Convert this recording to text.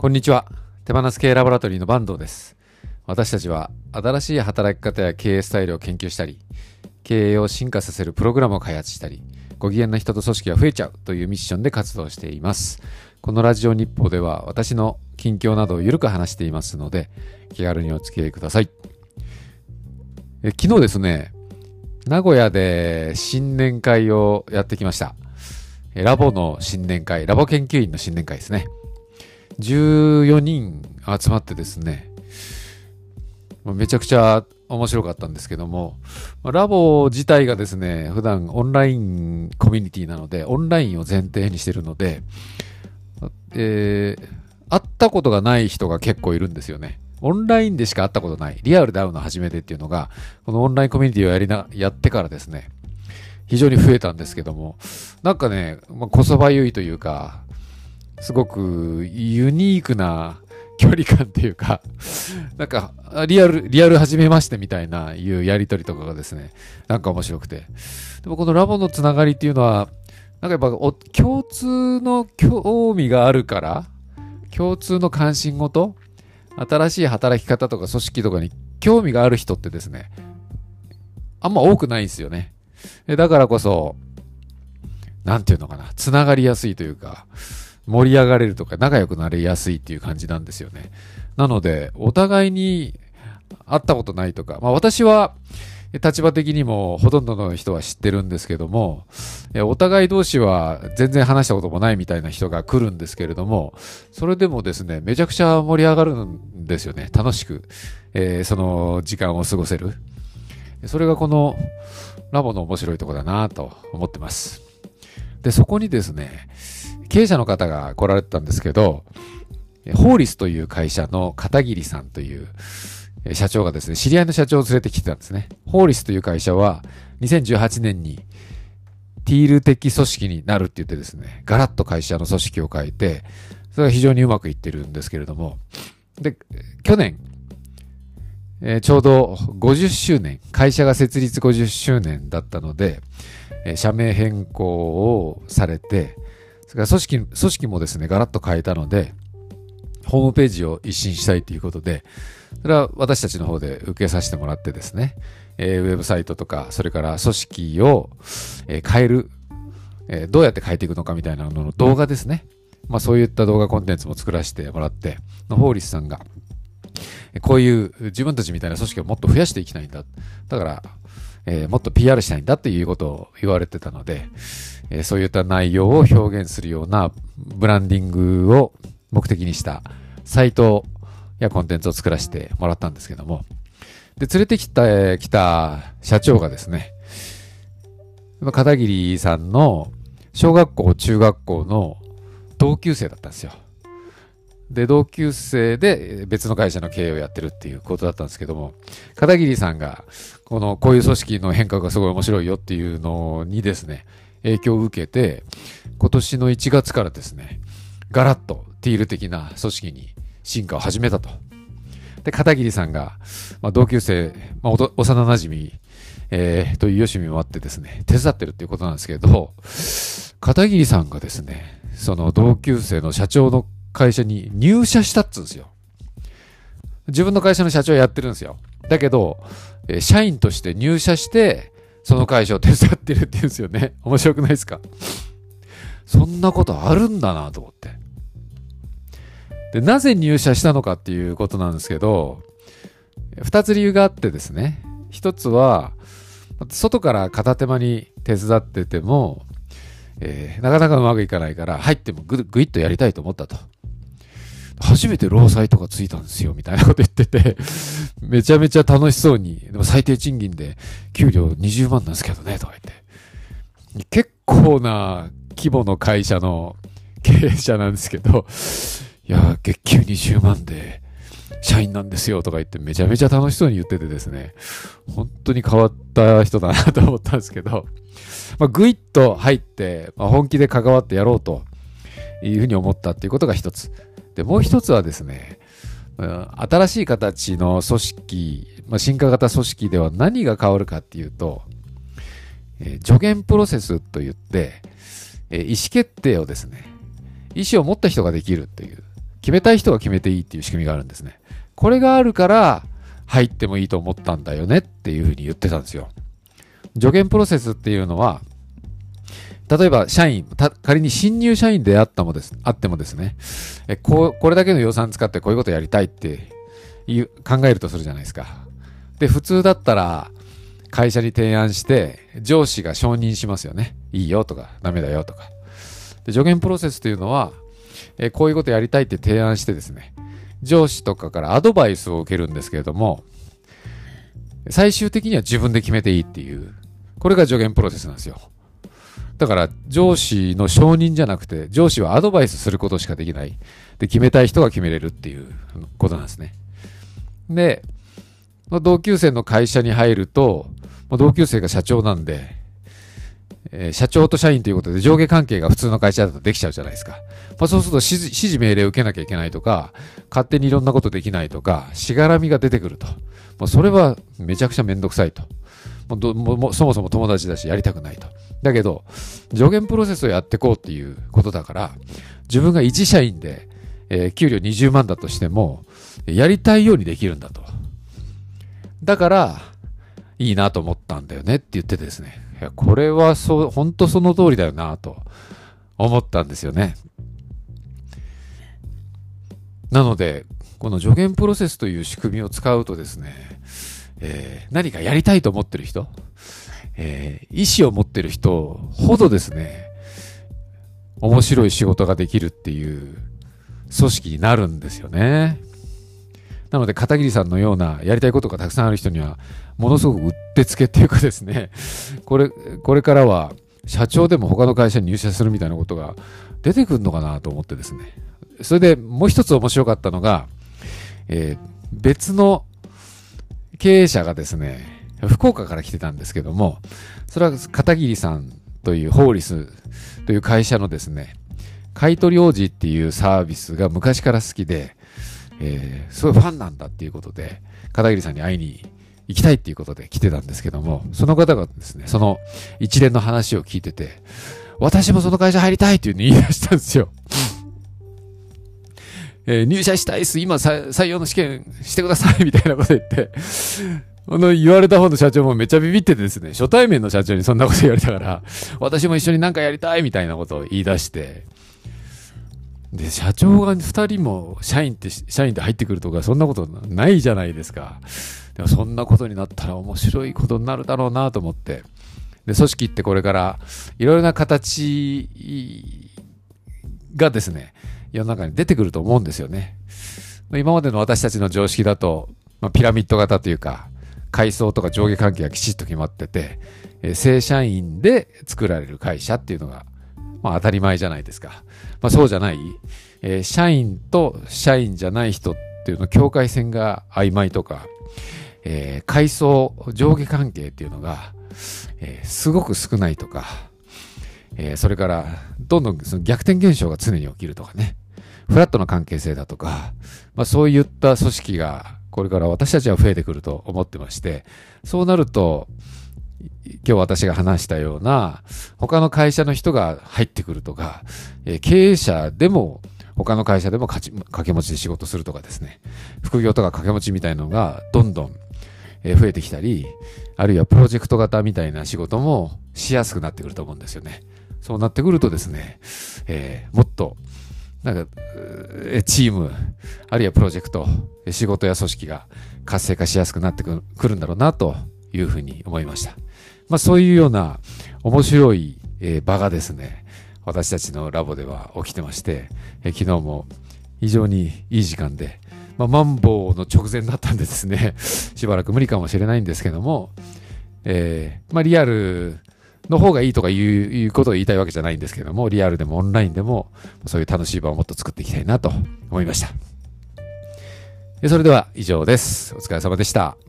こんにちは。手放す系ラボラトリーの坂東です。私たちは新しい働き方や経営スタイルを研究したり、経営を進化させるプログラムを開発したり、ご機嫌な人と組織が増えちゃうというミッションで活動しています。このラジオ日報では私の近況などをゆるく話していますので、気軽にお付き合いください。え昨日ですね、名古屋で新年会をやってきました。ラボの新年会、ラボ研究員の新年会ですね。14人集まってですね、めちゃくちゃ面白かったんですけども、ラボ自体がですね、普段オンラインコミュニティなので、オンラインを前提にしてるので、えー会ったことがない人が結構いるんですよね。オンラインでしか会ったことない、リアルで会うの初めてっていうのが、このオンラインコミュニティをやりな、やってからですね、非常に増えたんですけども、なんかね、まあ、こそばゆいというか、すごくユニークな距離感っていうか、なんか、リアル、リアル始めましてみたいないうやりとりとかがですね、なんか面白くて。でもこのラボのつながりっていうのは、なんかやっぱお共通の興味があるから、共通の関心事、新しい働き方とか組織とかに興味がある人ってですね、あんま多くないんですよね。えだからこそ、なんていうのかな、つながりやすいというか、盛り上がれるとか仲良くなれやすいっていう感じなんですよね。なので、お互いに会ったことないとか、まあ私は立場的にもほとんどの人は知ってるんですけども、お互い同士は全然話したこともないみたいな人が来るんですけれども、それでもですね、めちゃくちゃ盛り上がるんですよね。楽しく、えーその時間を過ごせる。それがこのラボの面白いとこだなと思ってます。で、そこにですね、経営者の方が来られてたんですけど、ホーリスという会社の片桐さんという社長がですね、知り合いの社長を連れてきてたんですね。ホーリスという会社は2018年にティール的組織になるって言ってですね、ガラッと会社の組織を変えて、それが非常にうまくいってるんですけれども、で、去年、えーちょうど50周年、会社が設立50周年だったので、えー社名変更をされて、それから組織、組織もですね、ガラッと変えたので、ホームページを一新したいということで、それは私たちの方で受けさせてもらってですね、えーウェブサイトとか、それから組織を、え変える、えどうやって変えていくのかみたいなのの動画ですね。まあそういった動画コンテンツも作らせてもらって、のホーリスさんが、こういう自分たちみたいな組織をもっと増やしていきたいんだ。だから、えーもっと PR したいんだっていうことを言われてたので、えそういった内容を表現するようなブランディングを目的にしたサイトやコンテンツを作らせてもらったんですけども、で、連れてきた、えー来た社長がですね、片桐さんの小学校、中学校の同級生だったんですよ。で、同級生で別の会社の経営をやってるっていうことだったんですけども、片桐さんが、この、こういう組織の変革がすごい面白いよっていうのにですね、影響を受けて、今年の1月からですね、ガラッとティール的な組織に進化を始めたと。で、片桐さんが、まあ、同級生、まあ、お幼馴染えーというよしみもあってですね、手伝ってるっていうことなんですけど、片桐さんがですね、その同級生の社長の会社に入社したっつうんですよ。自分の会社の社長やってるんですよ。だけど、え社員として入社して、その会社を手伝ってるっていうんですよね。面白くないですか？そんなことあるんだなと思って。で、なぜ入社したのかっていうことなんですけど、二つ理由があってですね。一つは、外から片手間に手伝ってても、えーなかなかうまくいかないから、入ってもぐぐいっとやりたいと思ったと。初めて労災とかついたんですよ、みたいなこと言ってて、めちゃめちゃ楽しそうに、でも最低賃金で給料20万なんですけどね、とか言って。結構な規模の会社の経営者なんですけど、いや、月給20万で社員なんですよとか言ってめちゃめちゃ楽しそうに言っててですね、本当に変わった人だなと思ったんですけど、まあ、ぐいっと入って、まあ、本気で関わってやろうというふうに思ったっていうことが一つ。で、もう一つはですね、新しい形の組織、まあ、進化型組織では何が変わるかっていうと、えー助言プロセスといって、えー意思決定をですね、意思を持った人ができるという、決めたい人が決めていいっていう仕組みがあるんですね。これがあるから入ってもいいと思ったんだよねっていうふうに言ってたんですよ。助言プロセスっていうのは、例えば社員、仮に新入社員であったもです、あってもですね、えこう、これだけの予算使ってこういうことやりたいっていう考えるとするじゃないですか。で、普通だったら会社に提案して上司が承認しますよね。いいよとか、ダメだよとか。で助言プロセスというのは、えこういうことやりたいって提案してですね、上司とかからアドバイスを受けるんですけれども、最終的には自分で決めていいっていう、これが助言プロセスなんですよ。だから上司の承認じゃなくて、上司はアドバイスすることしかできない。で、決めたい人が決めれるっていうことなんですね。で、同級生の会社に入ると、同級生が社長なんで、えー、社長と社員ということで上下関係が普通の会社だとできちゃうじゃないですか。まあ、そうすると指示命令を受けなきゃいけないとか、勝手にいろんなことできないとか、しがらみが出てくると。まあ、それはめちゃくちゃめんどくさいと。もうどもそもそも友達だしやりたくないと。だけど、助言プロセスをやっていこうっていうことだから、自分が一社員で、えー、給料20万だとしても、やりたいようにできるんだと。だから、いいなと思ったんだよねって言ってですね。いや、これはそう、本当その通りだよなと思ったんですよね。なので、この助言プロセスという仕組みを使うとですね、えー、何かやりたいと思ってる人、えー、意思を持ってる人ほどですね、面白い仕事ができるっていう組織になるんですよね。なので、片桐さんのようなやりたいことがたくさんある人には、ものすごくうってつけっていうかですね、これ、これからは社長でも他の会社に入社するみたいなことが出てくるのかなと思ってですね。それでもう一つ面白かったのが、えー、別の経営者がですね、福岡から来てたんですけども、それは片桐さんというホーリスという会社のですね、買取王子っていうサービスが昔から好きで、えー、すごいファンなんだっていうことで、片桐さんに会いに行きたいっていうことで来てたんですけども、その方がですね、その一連の話を聞いてて、私もその会社入りたいっていうふうに言い出したんですよ。えー、入社したいっす、今採用の試験してください、みたいなこと言って、あの、言われた方の社長もめっちゃビビっててですね、初対面の社長にそんなこと言われたから、私も一緒になんかやりたいみたいなことを言い出して、で、社長が2人も社員って、社員で入ってくるとか、そんなことないじゃないですか。でもそんなことになったら面白いことになるだろうなと思って。で、組織ってこれからいろいろな形がですね、世の中に出てくると思うんですよね。今までの私たちの常識だと、まあ、ピラミッド型というか、階層とか上下関係がきちっと決まってて、えー、正社員で作られる会社っていうのがまあ当たり前じゃないですか。まあそうじゃない、えー、社員と社員じゃない人っていうの境界線が曖昧とか、えー、階層上下関係っていうのが、えー、すごく少ないとか、えー、それからどんどんその逆転現象が常に起きるとかね、フラットな関係性だとか、まあそういった組織がこれから私たちは増えてくると思ってまして、そうなると、今日私が話したような、他の会社の人が入ってくるとか、え経営者でも他の会社でも掛け持ちで仕事するとかですね、副業とか掛け持ちみたいのがどんどん増えてきたり、あるいはプロジェクト型みたいな仕事もしやすくなってくると思うんですよね。そうなってくるとですね、えー、もっと、なんか、チーム、あるいはプロジェクト、仕事や組織が活性化しやすくなってくるんだろうなというふうに思いました。まあそういうような面白い、え場がですね、私たちのラボでは起きてまして、え昨日も非常にいい時間で、まあ、マンボウの直前だったんでですね、しばらく無理かもしれないんですけども、えー、まあリアルの方がいいとかいういうことを言いたいわけじゃないんですけども、リアルでもオンラインでも、そういう楽しい場をもっと作っていきたいなと思いました。それでは以上です。お疲れ様でした。